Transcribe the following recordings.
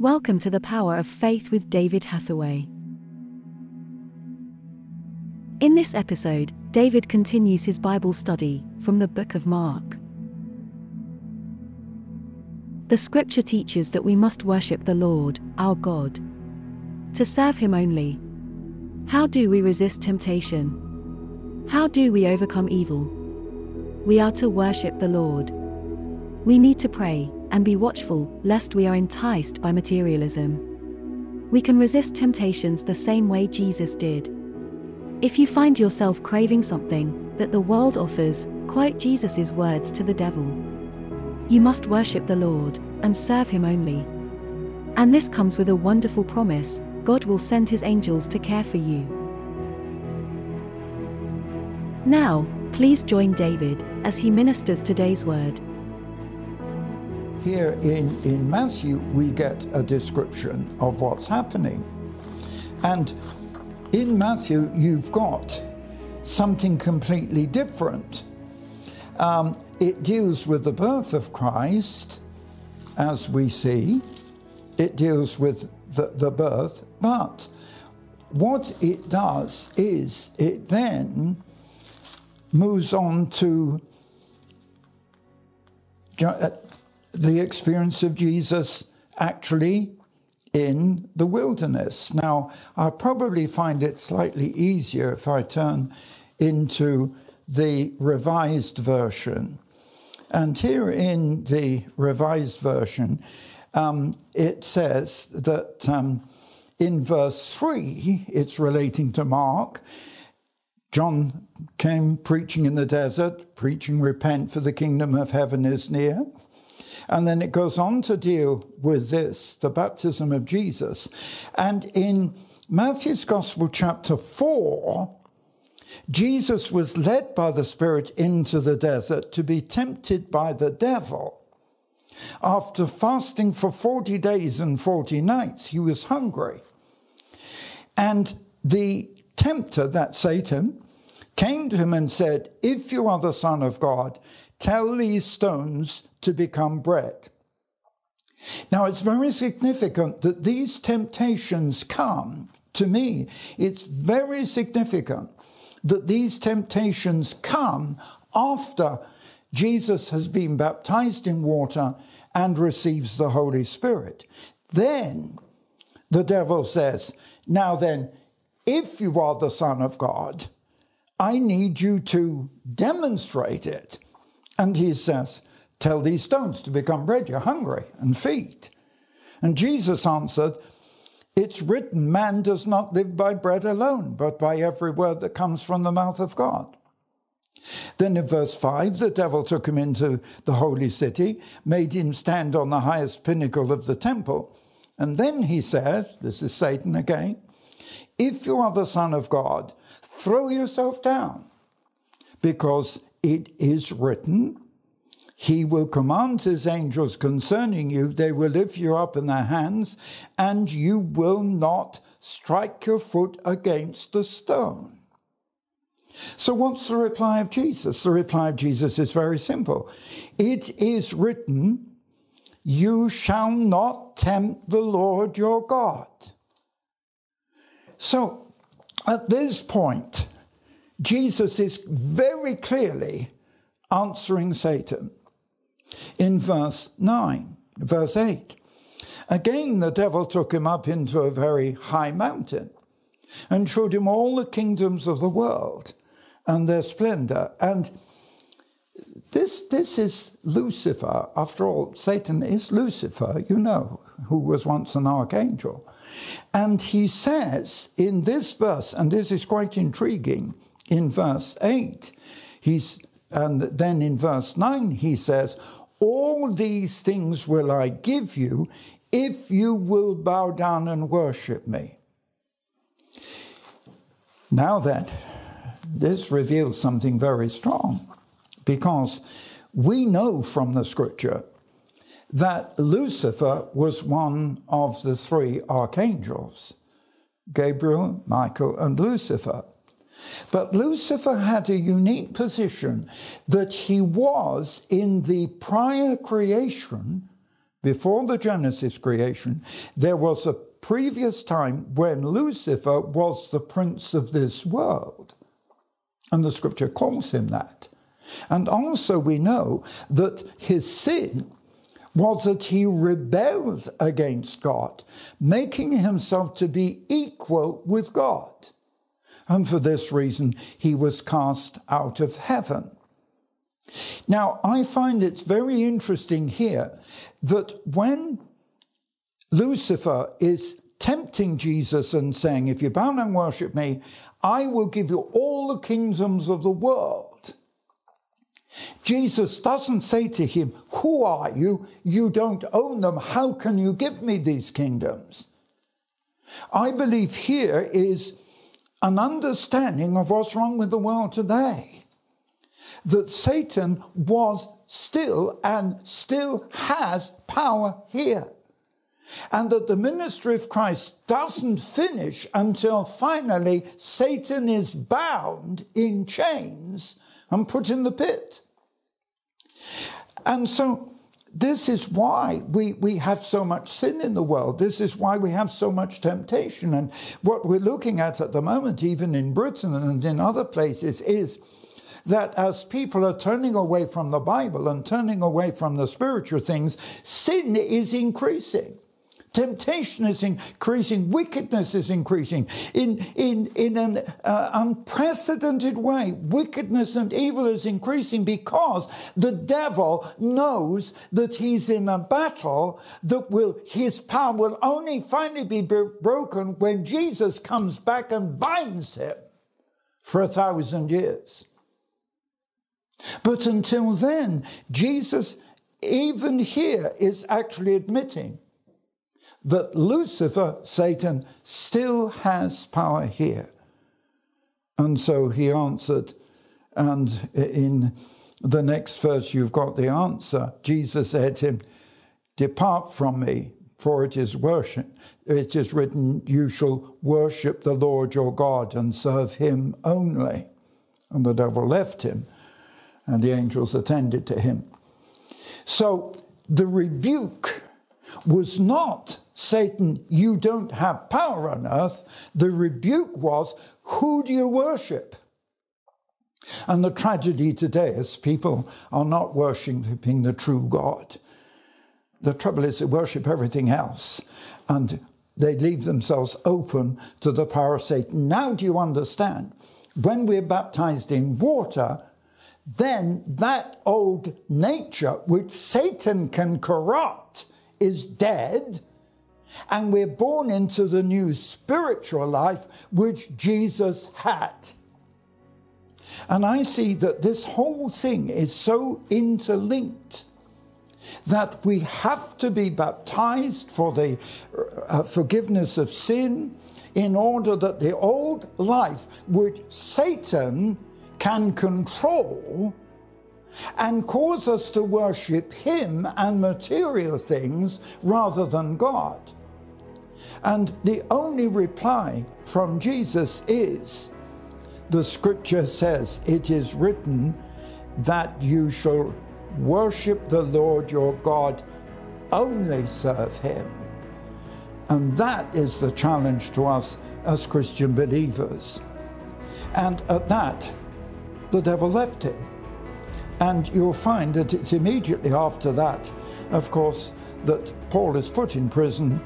Welcome to the Power of Faith with David Hathaway. In this episode, David continues his Bible study from the book of Mark. The scripture teaches that we must worship the Lord, our God, to serve Him only. How do we resist temptation? How do we overcome evil? We are to worship the Lord. We need to pray and be watchful lest we are enticed by materialism. We can resist temptations the same way Jesus did. If you find yourself craving something that the world offers, quote Jesus' words to the devil. You must worship the Lord and serve Him only. And this comes with a wonderful promise God will send His angels to care for you. Now, please join David as he ministers today's word. Here in, in Matthew, we get a description of what's happening. And in Matthew, you've got something completely different. Um, it deals with the birth of Christ, as we see, it deals with the, the birth, but what it does is it then moves on to uh, the experience of Jesus actually in the wilderness. Now, I probably find it slightly easier if I turn into the revised version. And here in the revised version, um, it says that um, in verse 3, it's relating to Mark. John came preaching in the desert, preaching, Repent, for the kingdom of heaven is near. And then it goes on to deal with this, the baptism of Jesus. And in Matthew's Gospel, chapter 4, Jesus was led by the Spirit into the desert to be tempted by the devil. After fasting for 40 days and 40 nights, he was hungry. And the tempter, that Satan, came to him and said, If you are the Son of God, tell these stones to become bread. Now, it's very significant that these temptations come to me. It's very significant that these temptations come after Jesus has been baptized in water and receives the Holy Spirit. Then the devil says, Now then, if you are the Son of God, I need you to demonstrate it. And he says, Tell these stones to become bread. You're hungry and feed. And Jesus answered, It's written, man does not live by bread alone, but by every word that comes from the mouth of God. Then in verse 5, the devil took him into the holy city, made him stand on the highest pinnacle of the temple. And then he says, This is Satan again, if you are the Son of God, throw yourself down, because it is written, he will command his angels concerning you. They will lift you up in their hands, and you will not strike your foot against a stone. So, what's the reply of Jesus? The reply of Jesus is very simple. It is written, You shall not tempt the Lord your God. So, at this point, Jesus is very clearly answering Satan in verse 9, verse 8. Again, the devil took him up into a very high mountain and showed him all the kingdoms of the world and their splendor. And this, this is Lucifer. After all, Satan is Lucifer, you know, who was once an archangel. And he says in this verse, and this is quite intriguing, in verse 8, he's, and then in verse 9, he says, all these things will I give you if you will bow down and worship me. Now then, this reveals something very strong because we know from the scripture that Lucifer was one of the three archangels Gabriel, Michael, and Lucifer. But Lucifer had a unique position that he was in the prior creation before the Genesis creation, there was a previous time when Lucifer was the prince of this world. And the scripture calls him that. And also, we know that his sin was that he rebelled against God, making himself to be equal with God. And for this reason, he was cast out of heaven. Now, I find it's very interesting here that when Lucifer is tempting Jesus and saying, If you bow down and worship me, I will give you all the kingdoms of the world. Jesus doesn't say to him, Who are you? You don't own them. How can you give me these kingdoms? I believe here is an understanding of what's wrong with the world today. That Satan was still and still has power here. And that the ministry of Christ doesn't finish until finally Satan is bound in chains and put in the pit. And so this is why we, we have so much sin in the world. This is why we have so much temptation. And what we're looking at at the moment, even in Britain and in other places, is that as people are turning away from the Bible and turning away from the spiritual things, sin is increasing. Temptation is increasing, wickedness is increasing in, in, in an uh, unprecedented way. Wickedness and evil is increasing because the devil knows that he's in a battle that will, his power will only finally be broken when Jesus comes back and binds him for a thousand years. But until then, Jesus, even here, is actually admitting that Lucifer, Satan, still has power here. And so he answered, and in the next verse, you've got the answer. Jesus said to him, Depart from me, for it is worship. It is written, You shall worship the Lord your God and serve him only. And the devil left him, and the angels attended to him. So the rebuke was not Satan, you don't have power on earth. The rebuke was, who do you worship? And the tragedy today is people are not worshipping the true God. The trouble is they worship everything else and they leave themselves open to the power of Satan. Now, do you understand? When we're baptized in water, then that old nature which Satan can corrupt is dead and we're born into the new spiritual life which Jesus had. And I see that this whole thing is so interlinked that we have to be baptized for the uh, forgiveness of sin in order that the old life which Satan can control and cause us to worship him and material things rather than God. And the only reply from Jesus is the scripture says, It is written that you shall worship the Lord your God, only serve him. And that is the challenge to us as Christian believers. And at that, the devil left him. And you'll find that it's immediately after that, of course, that Paul is put in prison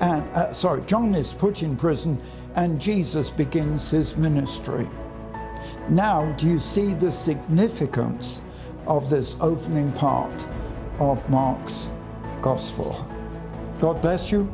and uh, sorry, John is put in prison and Jesus begins his ministry. Now, do you see the significance of this opening part of Mark's Gospel? God bless you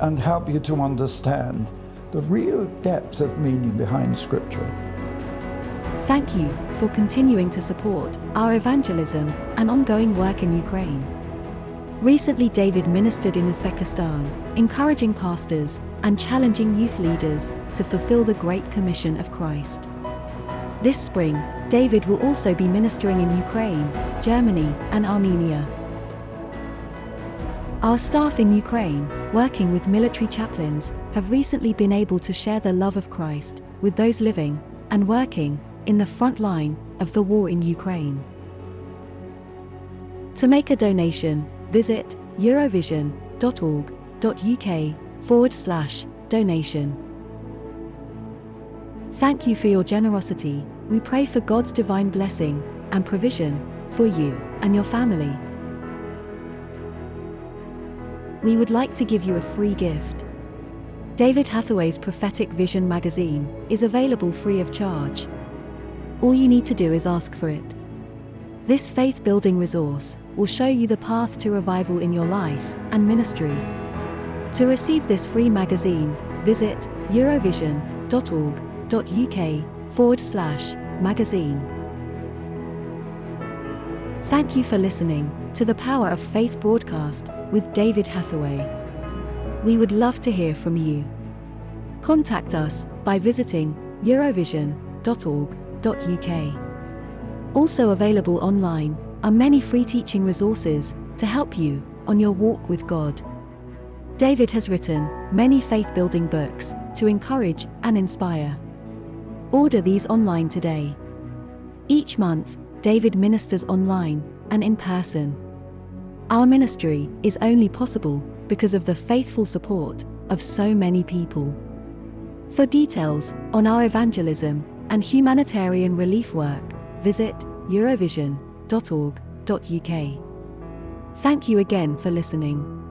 and help you to understand the real depth of meaning behind Scripture. Thank you for continuing to support our evangelism and ongoing work in Ukraine. Recently, David ministered in Uzbekistan, encouraging pastors and challenging youth leaders to fulfill the Great Commission of Christ. This spring, David will also be ministering in Ukraine, Germany, and Armenia. Our staff in Ukraine, working with military chaplains, have recently been able to share the love of Christ with those living and working in the front line of the war in Ukraine. To make a donation, visit eurovision.org.uk forward slash donation. Thank you for your generosity. We pray for God's divine blessing and provision for you and your family. We would like to give you a free gift. David Hathaway's Prophetic Vision magazine is available free of charge. All you need to do is ask for it. This faith building resource will show you the path to revival in your life and ministry. To receive this free magazine, visit eurovision.org.uk forward slash magazine. Thank you for listening to the Power of Faith broadcast with David Hathaway. We would love to hear from you. Contact us by visiting eurovision.org.uk. Also available online are many free teaching resources to help you on your walk with God. David has written many faith building books to encourage and inspire. Order these online today. Each month, David ministers online and in person. Our ministry is only possible because of the faithful support of so many people. For details on our evangelism and humanitarian relief work, visit eurovision.org.uk. Thank you again for listening.